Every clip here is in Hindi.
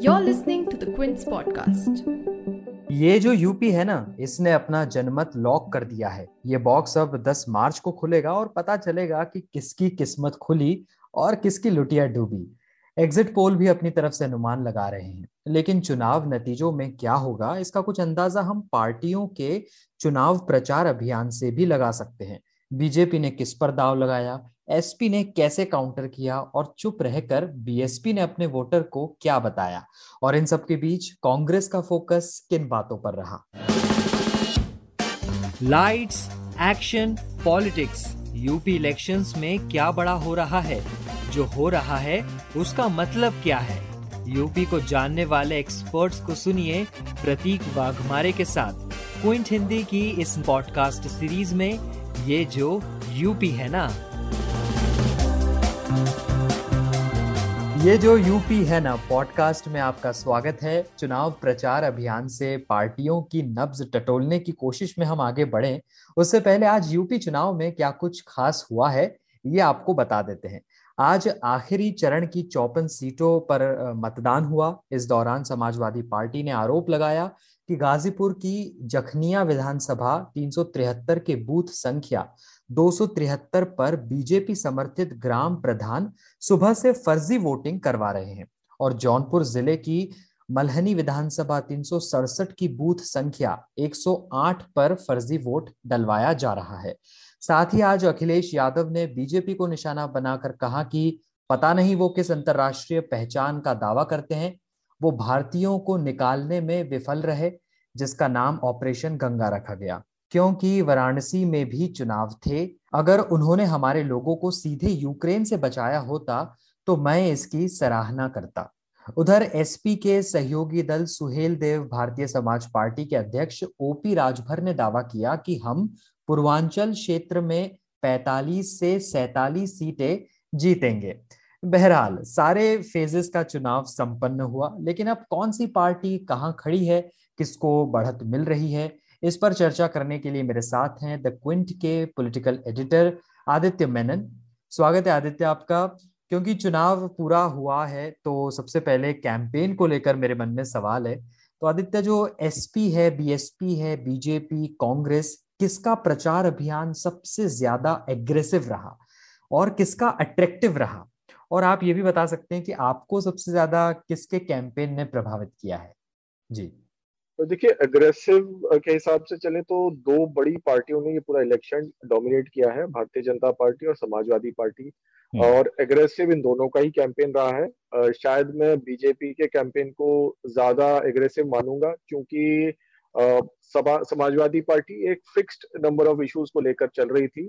You're listening to the Quince podcast. ये जो यूपी है ना, इसने अपना जनमत लॉक कर दिया है। ये बॉक्स अब 10 मार्च को खुलेगा और पता चलेगा कि किसकी किस्मत खुली और किसकी लुटिया डूबी। एग्जिट पोल भी अपनी तरफ़ से अनुमान लगा रहे हैं। लेकिन चुनाव नतीजों में क्या होगा, इसका कुछ अंदाज़ा हम पार्टियों के चुनाव प्रचार अभियान से भी लगा सकते हैं। बीजेपी ने किस पर दाव लगाया? एसपी ने कैसे काउंटर किया और चुप रहकर बीएसपी ने अपने वोटर को क्या बताया? और इन सब के बीच कांग्रेस का फोकस किन बातों पर रहा? Lights action politics UP elections में क्या बड़ा हो रहा है? जो हो रहा है, उसका मतलब क्या है? यूपी को जानने वाले एक्सपर्ट्स को सुनिए प्रतीक वाघमारे के साथ। क्विंट हिंदी की इस पॉडकास्ट सीरीज़ में ये जो यूपी है ना? ये जो यूपी है ना पॉडकास्ट में आपका स्वागत है। चुनाव प्रचार अभियान से पार्टियों की नब्ज टटोलने की कोशिश में हम आगे बढ़े। उससे पहले आज यूपी चुनाव में क्या कुछ खास हुआ है, ये आपको बता देते हैं। आज आखिरी चरण की चौपन सीटों पर मतदान हुआ। इस दौरान समाजवादी पार्टी ने आरोप लगाया कि गाजीपुर की जखनिया विधानसभा तीन के बूथ संख्या 273 पर बीजेपी समर्थित ग्राम प्रधान सुबह से फर्जी वोटिंग करवा रहे हैं और जौनपुर ज़िले की मलहनी विधानसभा तीन सौ सड़सठ की बूथ संख्या 108 पर फर्जी वोट डलवाया जा रहा है। साथ ही आज अखिलेश यादव ने बीजेपी को निशाना बनाकर कहा कि पता नहीं वो किस अंतरराष्ट्रीय पहचान का दावा करते हैं, वो भारतीयों को निकालने में विफल रहे, जिसका नाम ऑपरेशन गंगा रखा गया। क्योंकि वाराणसी में भी चुनाव थे। अगर उन्होंने हमारे लोगों को सीधे यूक्रेन से बचाया होता तो मैं इसकी सराहना करता। उधर एसपी के सहयोगी दल सुहेल देव भारतीय समाज पार्टी के अध्यक्ष ओपी राजभर ने दावा किया कि हम पूर्वांचल क्षेत्र में 45 से 47 सीटें जीतेंगे। बहरहाल, सारे फेजेस का चुनाव संपन्न हुआ, लेकिन अब कौन सी पार्टी कहाँ खड़ी है, किसको बढ़त मिल रही है इस पर चर्चा करने के लिए मेरे साथ हैं द क्विंट के पॉलिटिकल एडिटर आदित्य मेनन। स्वागत है आदित्य आपका। क्योंकि चुनाव पूरा हुआ है तो सबसे पहले कैंपेन को लेकर मेरे मन में सवाल है। तो आदित्य, जो एसपी है बीएसपी है बीजेपी कांग्रेस, किसका प्रचार अभियान सबसे ज़्यादा एग्रेसिव रहा? और किसका अट्रैक्टिव रहा? और आप ये भी बता सकते हैं कि आपको सबसे ज़्यादा किसके कैंपेन ने प्रभावित किया है? जी। तो देखिए अग्रेसिव के हिसाब से चले तो दो बड़ी पार्टियों ने ये पूरा इलेक्शन डोमिनेट किया है भारतीय जनता पार्टी और समाजवादी पार्टी हम्म। और एग्रेसिव इन दोनों का ही कैंपेन रहा है शायद मैं बीजेपी के कैंपेन को ज़्यादा एग्रेसिव मानूँगा क्योंकि समाजवादी पार्टी एक फिक्स्ड नंबर ऑफ़ इश्यूज़ को लेकर चल रही थी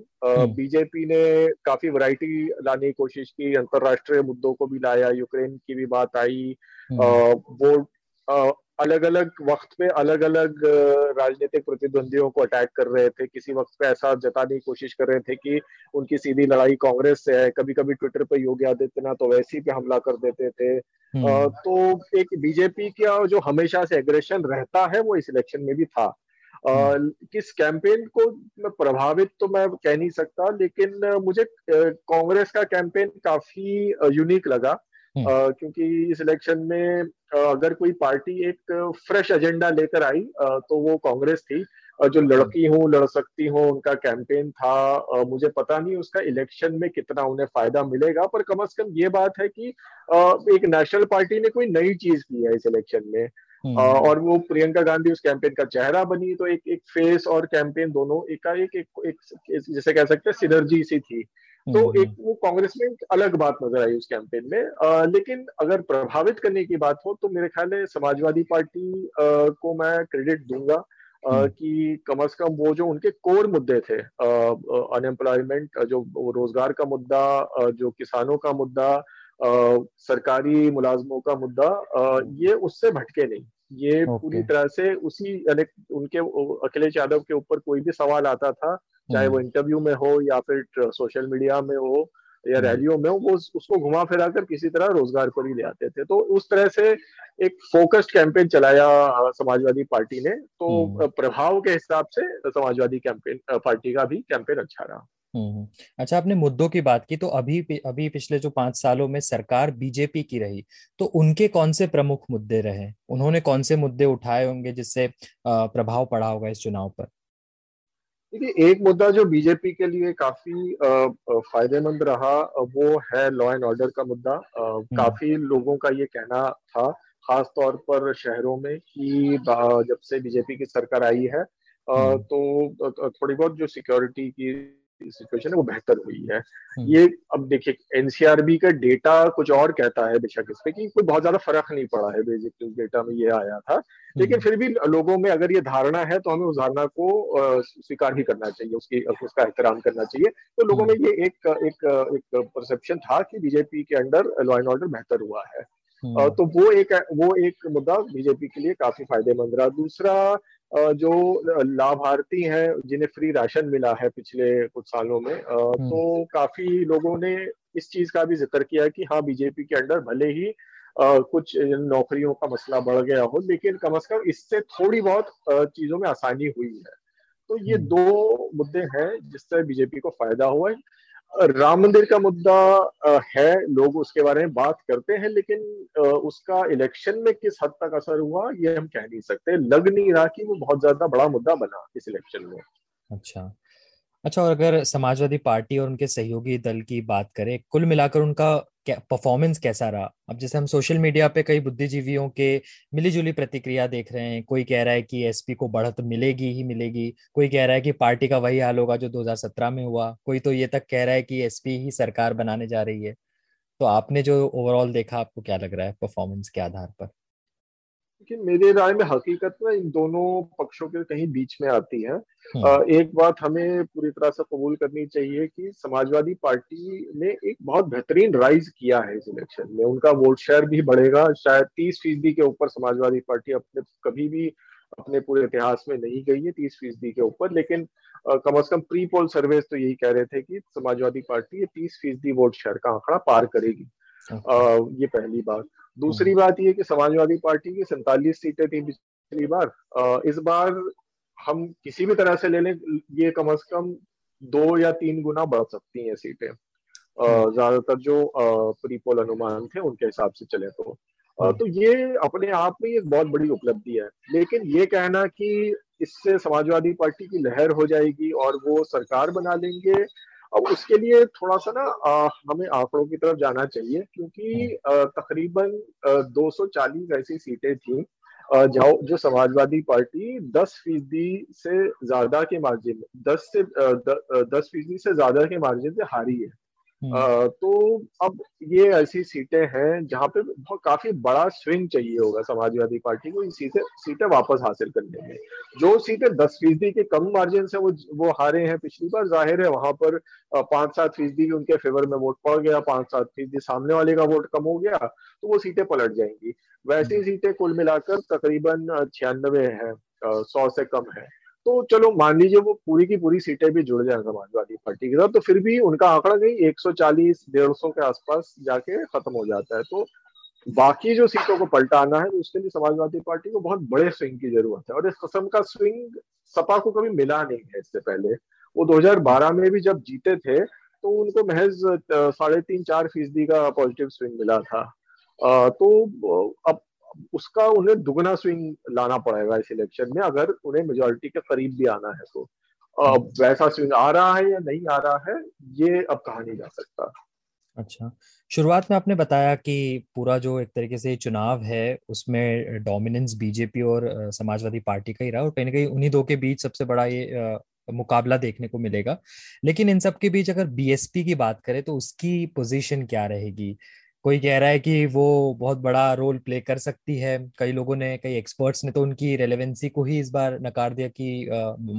बीजेपी हम्म। ने काफ़ी वैरायटी लाने की कोशिश की अंतरराष्ट्रीय मुद्दों को भी लाया यूक्रेन की भी बात आई हम्म। वो अलग अलग वक्त पे अलग अलग राजनीतिक प्रतिद्वंदियों को अटैक कर रहे थे किसी वक्त पे ऐसा जताने की कोशिश कर रहे थे कि उनकी सीधी लड़ाई कांग्रेस से है कभी कभी ट्विटर पे योगी आदित्यनाथ तो वैसे ही पे हमला कर देते थे हम्म। तो एक बीजेपी का जो हमेशा से एग्रेशन रहता है वो इस इलेक्शन में भी था हम्म। किस कैंपेन को मैं प्रभावित तो मैं कह नहीं सकता लेकिन मुझे कांग्रेस का कैंपेन काफ़ी यूनिक लगा हम्म। क्योंकि इस इलेक्शन में अगर कोई पार्टी एक फ्रेश एजेंडा लेकर आई तो वो कांग्रेस थी। जो लड़की हूँ लड़ सकती हूँ उनका कैंपेन था मुझे पता नहीं उसका इलेक्शन में कितना उन्हें फ़ायदा मिलेगा पर कम से कम ये बात है कि एक नेशनल पार्टी ने कोई नई चीज़ की है इस इलेक्शन में। हम्म। और वो प्रियंका गांधी उस कैंपेन का चेहरा बनी तो एक एक फेस और कैंपेन दोनों एकाएक एक, एक, एक जैसे कह सकते हैं सिनर्जी सी थी। तो हम्म, एक वो कांग्रेस में एक अलग बात नज़र आई उस कैंपेन में। आ, लेकिन अगर प्रभावित करने की बात हो तो मेरे ख्याल है समाजवादी पार्टी आ, को मैं क्रेडिट दूँगा हम्म। कि कम अज कम वो जो उनके कोर मुद्दे थे अनएम्प्लॉयमेंट जो रोज़गार का मुद्दा जो किसानों का मुद्दा सरकारी मुलाजमों का मुद्दा ये उससे भटके नहीं। ये okay. पूरी तरह से उसी उनके अखिलेश यादव के ऊपर कोई भी सवाल आता था चाहे वो इंटरव्यू हम्म। में हो या फिर सोशल मीडिया में हो या हम्म। रैलियों में हो वो उसको घुमा फिरा कर किसी तरह रोज़गार पर ही ले आते थे तो उस तरह से एक फोकस्ड कैंपेन चलाया समाजवादी पार्टी ने तो हम्म। प्रभाव के हिसाब से समाजवादी कैंपेन पार्टी का भी कैंपेन अच्छा रहा हम्म अच्छा आपने मुद्दों की बात की तो अभी अभी पिछले जो पाँच सालों में सरकार बीजेपी की रही तो उनके कौन से प्रमुख मुद्दे रहे उन्होंने कौन से मुद्दे उठाए होंगे जिससे प्रभाव पड़ा होगा इस चुनाव पर देखिए एक मुद्दा जो बीजेपी के लिए काफ़ी फ़ायदेमंद रहा वो है लॉ एंड ऑर्डर का मुद्दा। काफ़ी लोगों का ये कहना था खास तौर पर शहरों में कि जब से बीजेपी की सरकार आई है। तो थोड़ी बहुत जो सिक्योरिटी की सिचुएशन है वो बेहतर हुई है। हम्म। ये अब देखिए एनसीआरबी का डेटा कुछ और कहता है बेशक इस पे कि कोई बहुत ज़्यादा फ़र्क नहीं पड़ा है बेसिक डेटा में ये आया था। लेकिन हम्म। फिर भी लोगों में अगर ये धारणा है तो हमें उस धारणा को स्वीकार भी करना चाहिए उसकी उसका एहतराम करना चाहिए। तो लोगों में ये एक एक एक परसेप्शन था कि बीजेपी के अंडर लॉ एंड ऑर्डर बेहतर हुआ है। तो वो एक वो एक मुद्दा बीजेपी के लिए काफ़ी फ़ायदेमंद रहा। दूसरा जो लाभार्थी हैं जिन्हें फ्री राशन मिला है पिछले कुछ सालों में हम्म। तो काफ़ी लोगों ने इस चीज़ का भी ज़िक्र किया कि हाँ बीजेपी के अंडर भले ही कुछ नौकरियों का मसला बढ़ गया हो लेकिन कम अज कम इससे थोड़ी बहुत चीज़ों में आसानी हुई है तो ये हम्म। दो मुद्दे हैं जिससे बीजेपी को फ़ायदा हुआ है राम मंदिर का मुद्दा है, लोग उसके बारे में बात करते हैं, लेकिन उसका इलेक्शन में किस हद तक असर हुआ, ये हम कह नहीं सकते। लग नहीं रहा कि वो बहुत ज़्यादा बड़ा मुद्दा बना इस इलेक्शन में। अच्छा। अच्छा और अगर समाजवादी पार्टी और उनके सहयोगी दल की बात करें, कुल मिलाकर उनका परफॉर्मेंस कैसा रहा? अब जैसे हम सोशल मीडिया पे कई बुद्धिजीवियों के मिलीजुली प्रतिक्रिया देख रहे हैं, कोई कह रहा है कि एसपी को बढ़त मिलेगी ही मिलेगी, कोई कह रहा है कि पार्टी का वही हाल होगा जो 2017 में हुआ, कोई तो ये तक कह रहा है कि एसपी ही सरकार बनाने जा रही है। तो आपने जो ओवरऑल देखा, आपको क्या लग रहा है परफॉर्मेंस के आधार पर? लेकिन मेरे राय में हकीकत में इन दोनों पक्षों के कहीं बीच में आती है। हाँ। एक बात हमें पूरी तरह से कबूल करनी चाहिए कि समाजवादी पार्टी ने एक बहुत बेहतरीन राइज किया है इस इलेक्शन में। उनका वोट शेयर भी बढ़ेगा शायद तीस फ़ीसदी के ऊपर समाजवादी पार्टी अपने कभी भी अपने पूरे इतिहास में नहीं गई है तीस फ़ीसदी के ऊपर लेकिन कम अज कम प्री पोल सर्वे तो यही कह रहे थे कि समाजवादी पार्टी ये तीस फ़ीसदी वोट शेयर का आंकड़ा पार करेगी। ये पहली बात दूसरी हाँ। बात ये कि समाजवादी पार्टी की सैतालीस सीटें थी पिछली बार आ, इस बार हम किसी भी तरह से ले लें ये कम अज कम दो या तीन गुना बढ़ सकती हैं सीटें हाँ। ज़्यादातर जो प्रीपोल अनुमान थे उनके हिसाब से चले तो हाँ। तो ये अपने आप में एक बहुत बड़ी उपलब्धि है लेकिन ये कहना कि इससे समाजवादी पार्टी की लहर हो जाएगी और वो सरकार बना लेंगे अब उसके लिए थोड़ा सा ना आ, हमें आंकड़ों की तरफ़ जाना चाहिए क्योंकि तकरीबन 240 ऐसी सीटें थी। जाओ जो समाजवादी पार्टी 10 फ़ीसदी से ज़्यादा के मार्जिन 10 से दस फ़ीसदी से ज़्यादा के मार्जिन से हारी है। हम्म। तो अब ये ऐसी सीटें हैं जहाँ पे बहुत काफ़ी बड़ा स्विंग चाहिए होगा समाजवादी पार्टी को इन सीटें सीटें वापस हासिल करने में जो सीटें दस फ़ीसदी के कम मार्जिन से वो वो हारे हैं पिछली बार ज़ाहिर है वहाँ पर पाँच सात फ़ीसदी उनके फेवर में वोट पड़ गया पाँच सात फ़ीसदी सामने वाले का वोट कम हो गया तो वो सीटें पलट जाएँगी वैसी हम्म। सीटें कुल मिलाकर तकरीबन छियानबे है सौ से कम है तो चलो मान लीजिए वो पूरी की पूरी सीटें भी जुड़ जाए समाजवादी पार्टी के साथ तो फिर भी उनका आंकड़ा कहीं 140 150 के आसपास जाके खत्म हो जाता है। तो बाकी जो सीटों को पलटाना है तो उसके लिए समाजवादी पार्टी को बहुत बड़े स्विंग की ज़रूरत है। और इस कस्म का स्विंग सपा को कभी मिला नहीं है इससे पहले। वो 2012 में भी जब जीते थे तो उनको महज साढ़े तीन चार फ़ीसदी का पॉजिटिव स्विंग मिला था। तो अब उसका उन्हें दुगना स्विंग लाना पड़ेगा इस इलेक्शन में, अगर उन्हें मेजोरिटी के करीब भी आना है तो। वैसा स्विंग आ रहा है या नहीं आ रहा है, ये अब कहा नहीं जा सकता। अच्छा शुरुआत में आपने बताया कि पूरा जो एक तरीके से चुनाव है, उसमें डोमिनेंस बीजेपी और समाजवादी पार्टी का ही रहा, और कहीं ना कहीं उन्हीं दो के बीच सबसे बड़ा ये मुकाबला देखने को मिलेगा। लेकिन इन सब के बीच अगर बीएसपी की बात करें तो उसकी पोजीशन क्या रहेगी? कोई कह रहा है कि वो बहुत बड़ा रोल प्ले कर सकती है। कई लोगों ने, कई एक्सपर्ट्स ने तो उनकी रेलेवेंसी को ही इस बार नकार दिया कि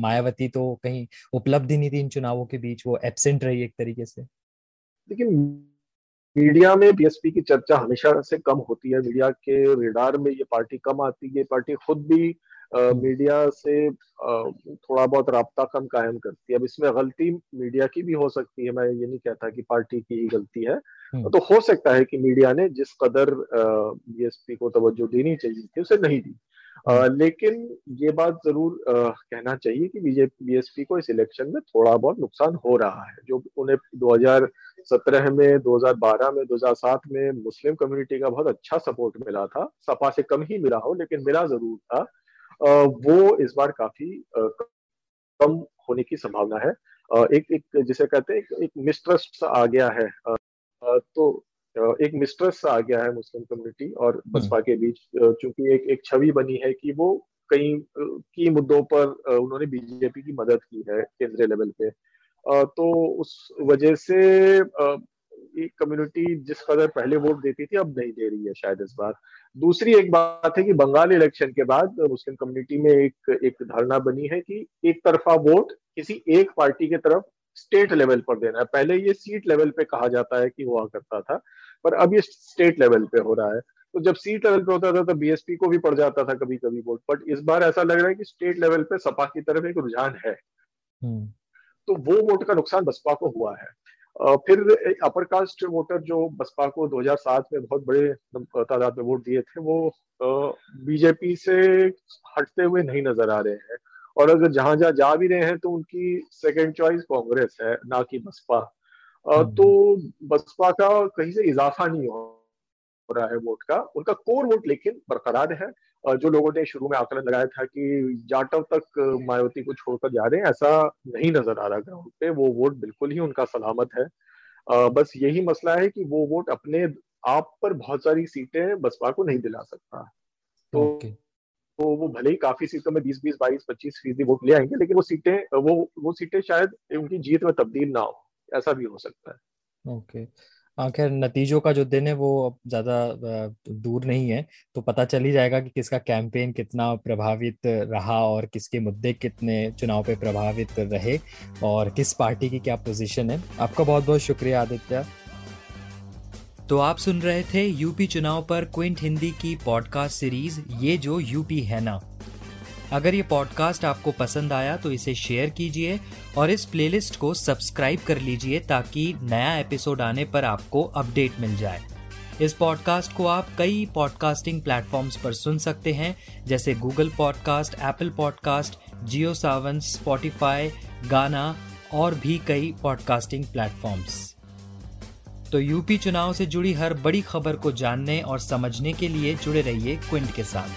मायावती तो कहीं उपलब्ध ही नहीं थी इन चुनावों के बीच। वो एबसेंट रही एक तरीके से। लेकिन मीडिया में बीएसपी की चर्चा हमेशा से कम होती है। मीडिया के रिडार में ये पार्टी कम आती है। पार्टी खुद भी मीडिया से थोड़ा बहुत रबता कम कायम करती है। अब इसमें गलती मीडिया की भी हो सकती है मैं ये नहीं कहता कि पार्टी की ही गलती है। हम्म। तो हो सकता है कि मीडिया ने जिस कदर बीएसपी को तवज्जो देनी चाहिए थी उसे नहीं दी। हम्म। लेकिन ये बात ज़रूर कहना चाहिए कि बीजेपी बीएसपी को इस इलेक्शन में थोड़ा बहुत नुकसान हो रहा है। जो उन्हें 2017 में 2012 में 2007 में मुस्लिम कम्युनिटी का बहुत अच्छा सपोर्ट मिला था। सपा से कम ही मिला हो लेकिन मिला ज़रूर था। वो इस बार काफ़ी कम होने की संभावना है। एक एक जिसे कहते हैं एक, एक मिस्ट्रस्ट आ गया है। तो एक मिस्ट्रस आ गया है मुस्लिम कम्युनिटी और हम्म। बसपा के बीच चूँकि एक एक छवि बनी है कि वो कई की मुद्दों पर उन्होंने बीजेपी की मदद की है केंद्रीय लेवल पे। तो उस वजह से एक कम्युनिटी जिस कदर पहले वोट देती थी अब नहीं दे रही है शायद इस बार। दूसरी एक बात है कि बंगाल इलेक्शन के बाद मुस्लिम कम्युनिटी में एक एक धारणा बनी है कि एक तरफा वोट किसी एक पार्टी की तरफ़ स्टेट लेवल पर देना है। पहले ये सीट लेवल पे कहा जाता है कि हुआ करता था पर अब ये स्टेट लेवल पे हो रहा है। तो जब सीट लेवल पे होता था तो बीएसपी को भी पड़ जाता था कभी कभी वोट बट इस बार ऐसा लग रहा है कि स्टेट लेवल पे सपा की तरफ़ एक रुझान है। हम्म। तो वो वोट का नुकसान बसपा को हुआ है। फिर अपर कास्ट वोटर जो बसपा को 2007 में बहुत बड़े तादाद में वोट दिए थे वो बीजेपी से हटते हुए नहीं नज़र आ रहे हैं। और अगर जहाँ जहाँ जा भी रहे हैं तो उनकी सेकेंड चॉइस कांग्रेस है ना कि बसपा। हम्म। तो बसपा का कहीं से इजाफा नहीं हो रहा है वोट का। उनका कोर वोट लेकिन बरकरार है। जो लोगों ने शुरू में आकलन लगाया था कि जाटव तक मायावती को छोड़कर जा रहे हैं ऐसा नहीं नज़र आ रहा ग्राउंड पे। वो वोट बिल्कुल ही उनका सलामत है। बस यही मसला है कि वो वोट अपने आप पर बहुत सारी सीटें बसपा को नहीं दिला सकता। तो तो वो भले ही काफ़ी सीटों में 20 20 22 25 फ़ीसदी वोट ले आएँगे लेकिन वो सीटें वो वो सीटें शायद उनकी जीत में तब्दील ना हो। ऐसा भी हो सकता है। ओके। खैर नतीजों का जो दिन है वो ज़्यादा दूर नहीं है। तो पता चल ही जाएगा कि किसका कैंपेन कितना प्रभावित रहा और किसके मुद्दे कितने चुनाव पे प्रभावित रहे और किस पार्टी की क्या पोजीशन है। आपका बहुत बहुत शुक्रिया, आदित्य। तो आप सुन रहे थे यूपी चुनाव पर क्विंट हिंदी की पॉडकास्ट सीरीज़, ये जो यूपी है ना। अगर ये पॉडकास्ट आपको पसंद आया तो इसे शेयर कीजिए और इस प्लेलिस्ट को सब्सक्राइब कर लीजिए ताकि नया एपिसोड आने पर आपको अपडेट मिल जाए। इस पॉडकास्ट को आप कई पॉडकास्टिंग प्लेटफॉर्म्स पर सुन सकते हैं, जैसे Google podcast Apple podcast Jio Saavn Spotify Gaana और भी कई पॉडकास्टिंग प्लेटफॉर्म्स तो यूपी चुनाव से जुड़ी हर बड़ी खबर को जानने और समझने के लिए जुड़े रहिए क्विंट के साथ।